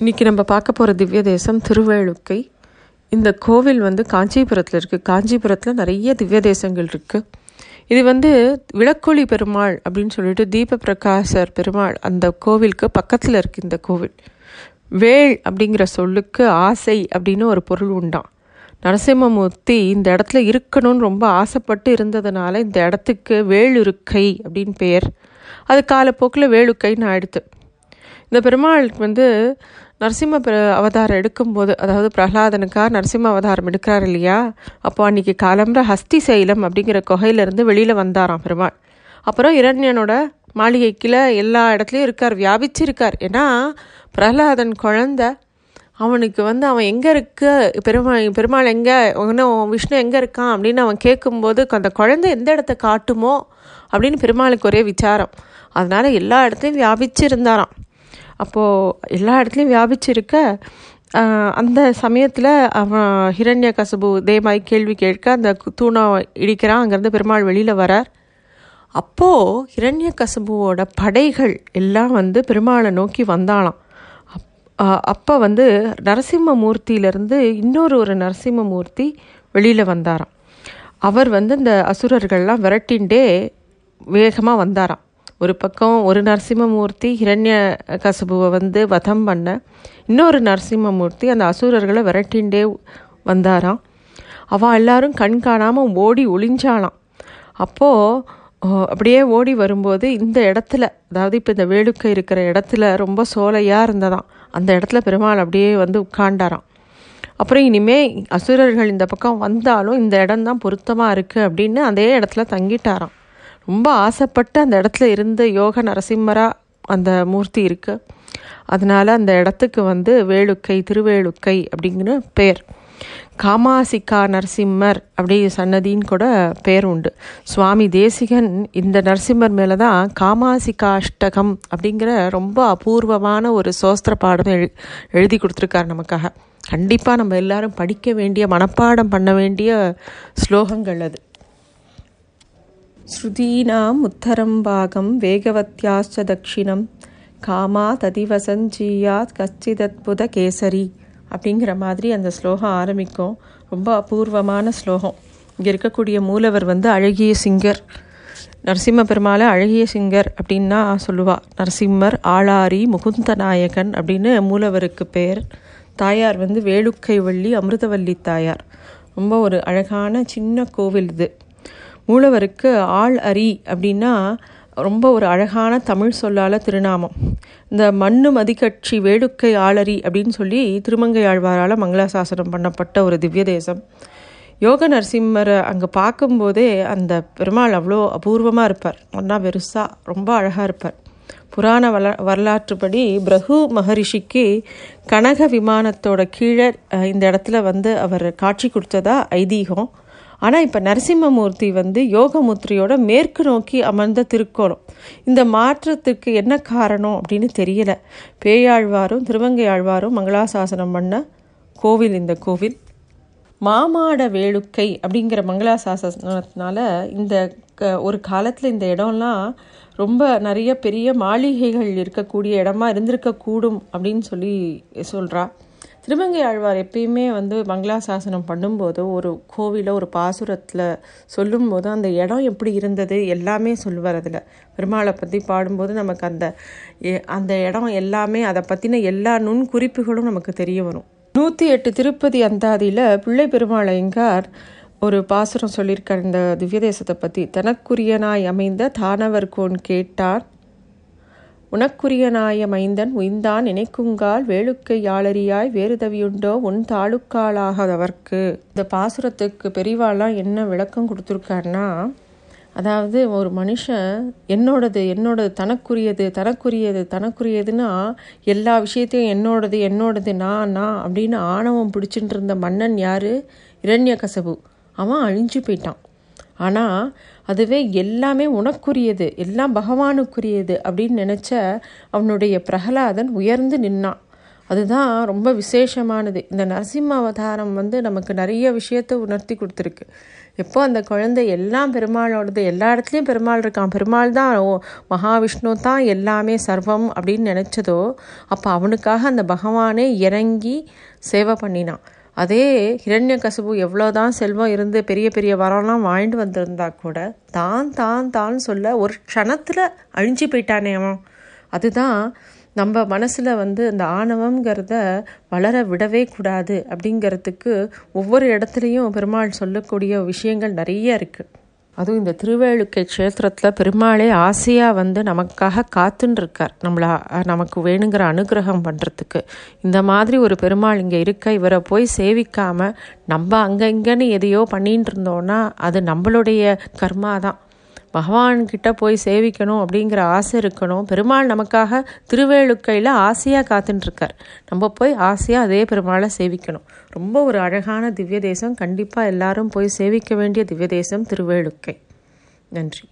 இன்றைக்கி நம்ம பார்க்க போகிற திவ்ய தேசம் திருவேளுக்கை. இந்த கோவில் வந்து காஞ்சிபுரத்தில் இருக்குது காஞ்சிபுரத்தில் நிறைய திவ்ய தேசங்கள் இருக்குது இது வந்து விளக்கொளி பெருமாள் அப்படின்னு சொல்லிட்டு தீப பிரகாசர் பெருமாள் அந்த கோவிலுக்கு பக்கத்தில் இருக்குது இந்த கோவில். வேள் அப்படிங்கிற சொல்லுக்கு ஆசை அப்படின்னு ஒரு பொருள் உண்டாம். நரசிம்மமூர்த்தி இந்த இடத்துல இருக்கணும்னு ரொம்ப ஆசைப்பட்டு இருந்ததுனால இந்த இடத்துக்கு வேளுருக்கை அப்படின்னு பெயர். அது காலப்போக்கில் வேளுக்கைன்னு ஆயிடுத்து இந்த பெருமாளுக்கு வந்து நரசிம்ம அவதாரம் எடுக்கும்போது அதாவது பிரகலாதனுக்காக நரசிம்ம அவதாரம் எடுக்கிறார் இல்லையா? அப்போ அன்றைக்கி காலம்புற ஹஸ்தி சைலம் அப்படிங்கிற குகையிலேருந்து வெளியில் வந்தாராம் பெருமாள். அப்புறம் இரண்யனோட மாளிகைக்கில் எல்லா இடத்துலையும் இருக்கார் வியாபிச்சிருக்கார். ஏன்னா பிரகலாதன் குழந்த அவனுக்கு வந்து அவன் எங்கே இருக்க பெருமாள் பெருமாள் எங்கே இன்னும் விஷ்ணு எங்கே இருக்கான் அப்படின்னு அவன் கேட்கும்போது அந்த குழந்தை எந்த இடத்த காட்டுமோ அப்படின்னு பெருமாளுக்கு ஒரே விசாரம். அதனால் எல்லா இடத்துலையும் வியாபிச்சு இருந்தாராம் அப்போது எல்லா இடத்துலையும் வியாபிச்சிருக்க அந்த சமயத்தில் அவன் ஹிரண்ய கசபு தேமாய் கேள்வி கேட்க அந்த தூணை இடிக்கிறான். அங்கேருந்து பெருமாள் வெளியில் வரார். அப்போது ஹிரண்ய கசபுவோட படைகள் எல்லாம் வந்து பெருமாளை நோக்கி வந்தாளாம். அப்போ வந்து நரசிம்மமூர்த்தியிலேருந்து இன்னொரு ஒரு நரசிம்மமூர்த்தி வெளியில் வந்தாராம். அவர் வந்து இந்த அசுரர்கள்லாம் விரட்டின்ண்டே வேகமாக வந்தாராம். ஒரு பக்கம் ஒரு நரசிம்மமூர்த்தி ஹிரண்ய கசபுவை வந்து வதம் பண்ண இன்னொரு நரசிம்மமூர்த்தி அந்த அசுரர்களை விரட்டிண்டே வந்தாராம். அவள் எல்லாரும் கண் காணாமல் ஓடி ஒளிஞ்சாலாம் அப்போது அப்படியே ஓடி வரும்போது இந்த இடத்துல அதாவது இப்போ இந்த வேலுக்கை இருக்கிற இடத்துல ரொம்ப சோலையாக இருந்ததாம். அந்த இடத்துல பெருமாள் அப்படியே வந்து உட்காண்டாராம் அப்புறம் இனிமே அசுரர்கள் இந்த பக்கம் வந்தாலும் இந்த இடம்தான் பொருத்தமாக இருக்குது அப்படின்னு அதே இடத்துல தங்கிட்டாராம். ரொம்ப ஆசைப்பட்டு அந்த இடத்துல இருந்து யோக நரசிம்மராக அந்த மூர்த்தி இருக்குது அதனால் அந்த இடத்துக்கு வந்து வேலுக்கை திருவேலுக்கை அப்படிங்கிற பெயர் காமாசிகா நரசிம்மர் அப்படி சன்னதின்னு கூட பெயர் உண்டு. சுவாமி தேசிகன் இந்த நரசிம்மர் மேலே தான் காமாசிகா அஷ்டகம் அப்படிங்கிற ரொம்ப அபூர்வமான ஒரு சோஸ்திர பாடம் எழு எழுதி கொடுத்துருக்கார் நமக்காக. கண்டிப்பாக நம்ம எல்லாரும் படிக்க வேண்டிய மனப்பாடம் பண்ண வேண்டிய ஸ்லோகங்கள் அது. ஸ்ருதீனாம் உத்தரம் பாகம் வேகவத்யாச்ச தக்ஷிணம் காமா ததிவசஞ்சீயாத் கச்சிதத்புத கேசரி அப்படிங்கிற மாதிரி அந்த ஸ்லோகம் ஆரம்பிக்கும். ரொம்ப அபூர்வமான ஸ்லோகம். இங்கே இருக்கக்கூடிய மூலவர் வந்து அழகிய சிங்கர். நரசிம்ம பெருமாளை அழகிய சிங்கர் அப்படின்னா சொல்லுவா நரசிம்மர் ஆளாரி முகுந்த நாயகன் அப்படின்னு மூலவருக்கு பேர். தாயார் வந்து வேலுக்கை வள்ளி அமிர்தவல்லி தாயார். ரொம்ப ஒரு அழகான சின்ன கோவில் இது. மூலவருக்கு ஆள் அரி அப்படின்னா ரொம்ப ஒரு அழகான தமிழ் சொல்லால திருநாமம். இந்த மண்ணு மதிக்கட்சி வேடுக்கை ஆளரி அப்படின்னு சொல்லி திருமங்கை ஆழ்வாரால் மங்களாசாசனம் பண்ணப்பட்ட ஒரு திவ்ய தேசம். யோக நரசிம்மரை அங்கே பார்க்கும்போதே அந்த பெருமாள் அவ்வளோ அபூர்வமாக இருப்பார். ஒன்றா பெருசாக ரொம்ப அழகாக இருப்பார். புராண வள வரலாற்றுப்படி பிரகு மகரிஷிக்கு கனக விமானத்தோட கீழே இந்த இடத்துல வந்து அவர் காட்சி கொடுத்ததா ஐதீகம். ஆனால் இப்போ நரசிம்மமூர்த்தி வந்து யோகமுத்திரையோட மேற்கு நோக்கி அமர்ந்த திருக்கோணம். இந்த மாற்றத்துக்கு என்ன காரணம் அப்படின்னு தெரியல. பேயாழ்வாரும் திருவங்கை ஆழ்வாரும் மங்களாசாசனம் பண்ண கோவில் இந்த கோவில். மாமாட வேளுக்கை அப்படிங்கிற மங்களாசாசனத்தினால இந்த ஒரு காலத்தில் இந்த இடம்லாம் ரொம்ப நிறைய பெரிய மாளிகைகள் இருக்கக்கூடிய இடமா இருந்திருக்கக்கூடும் அப்படின்னு சொல்லி சொல்கிறா திருமங்கை ஆழ்வார் எப்பயுமே வந்து மங்களாசாசனம் பண்ணும்போது ஒரு கோவிலை ஒரு பாசுரத்தில் சொல்லும்போது அந்த இடம் எப்படி இருந்தது எல்லாமே சொல்லுவார் அதில். பெருமாளை பற்றி பாடும்போது நமக்கு அந்த அந்த இடம் எல்லாமே அதை பற்றின எல்லா நுண் குறிப்புகளும் நமக்கு தெரிய வரும். நூற்றி எட்டு திருப்பதி அந்தாதியில் பிள்ளை பெருமாளைங்கார் ஒரு பாசுரம் சொல்லியிருக்கார். இந்த திவ்ய தேசத்தை பற்றி தனக்குரியனாய் அமைந்த தானவர் கோன் கேட்டான் உனக்குரிய நாய மைந்தன் உய்ந்தான் நினைக்குங்கால் வேளுக்கை யாளரியாய் வேறு தவியுண்டோ உன் தாளுக்காளாகாதவர்க்கு. இந்த பாசுரத்துக்கு பெரிவாலாம் என்ன விளக்கம் கொடுத்துருக்காருன்னா அதாவது ஒரு மனுஷன் என்னோடது என்னோடது தனக்குரியது தனக்குரியது தனக்குரியதுன்னா எல்லா விஷயத்தையும் என்னோடது என்னோடது நான் நான் அப்படின்னு ஆணவம் பிடிச்சிட்டு இருந்த மன்னன் யார்? இரண்ய கசபு அவன் அழிஞ்சு போயிட்டான். ஆனால் அதுவே எல்லாமே உனக்குரியது எல்லாம் பகவானுக்குரியது அப்படின்னு நினச்ச அவனுடைய பிரகலாதன் உயர்ந்து நின்னான். அதுதான் ரொம்ப விசேஷமானது. இந்த நரசிம்ம அவதாரம் வந்து நமக்கு நிறைய விஷயத்தை உணர்த்தி கொடுத்துருக்கு. எப்போ அந்த குழந்தை எல்லாம் பெருமாளோடது எல்லா இடத்துலையும் பெருமாள் இருக்கான். பெருமாள் தான் ஓ மகாவிஷ்ணு தான் எல்லாமே சர்வம் அப்படின்னு நினச்சதோ அப்போ அவனுக்காக அந்த பகவானே இறங்கி சேவை பண்ணினான். அதே ஹிரண்ய கசபு எவ்வளோதான் செல்வம் இருந்து பெரிய பெரிய வரம்லாம் வாழ்ந்து வந்திருந்தா கூட தான் தான் தான் சொல்ல ஒரு க்ஷணத்தில் அழிஞ்சு போயிட்டானே அவன். அதுதான் நம்ம மனசில் வந்து அந்த ஆணவங்கிறத வளர விடவே கூடாது அப்படிங்கிறதுக்கு ஒவ்வொரு இடத்துலையும் பெருமாள் சொல்லக்கூடிய விஷயங்கள் நிறைய இருக்குது அதுவும் இந்த திருவேலுக்கை க்ஷேத்திரத்தில் பெருமாளே ஆசையாக வந்து நமக்காக காத்துன்ருக்கார் நம்மளை நமக்கு வேணுங்கிற அனுகிரகம் பண்ணுறதுக்கு இந்த மாதிரி ஒரு பெருமாள் இங்கே இருக்க இவரை போய் சேவிக்காமல் நம்ம அங்கே இங்கேன்னு எதையோ பண்ணிட்டு இருந்தோன்னா அது நம்மளுடைய கர்மா தான் பகவான்கிட்ட போய் சேவிக்கணும் அப்படிங்கிற ஆசை இருக்கணும். பெருமாள் நமக்காக திருவேலுக்கையில் ஆசையாக காத்துட்டுருக்கார் நம்ம போய் ஆசையாக அதே பெருமாளை சேவிக்கணும். ரொம்ப ஒரு அழகான திவ்ய தேசம் கண்டிப்பாக எல்லாரும் போய் சேவிக்க வேண்டிய திவ்ய தேசம் திருவேலுக்கை. நன்றி.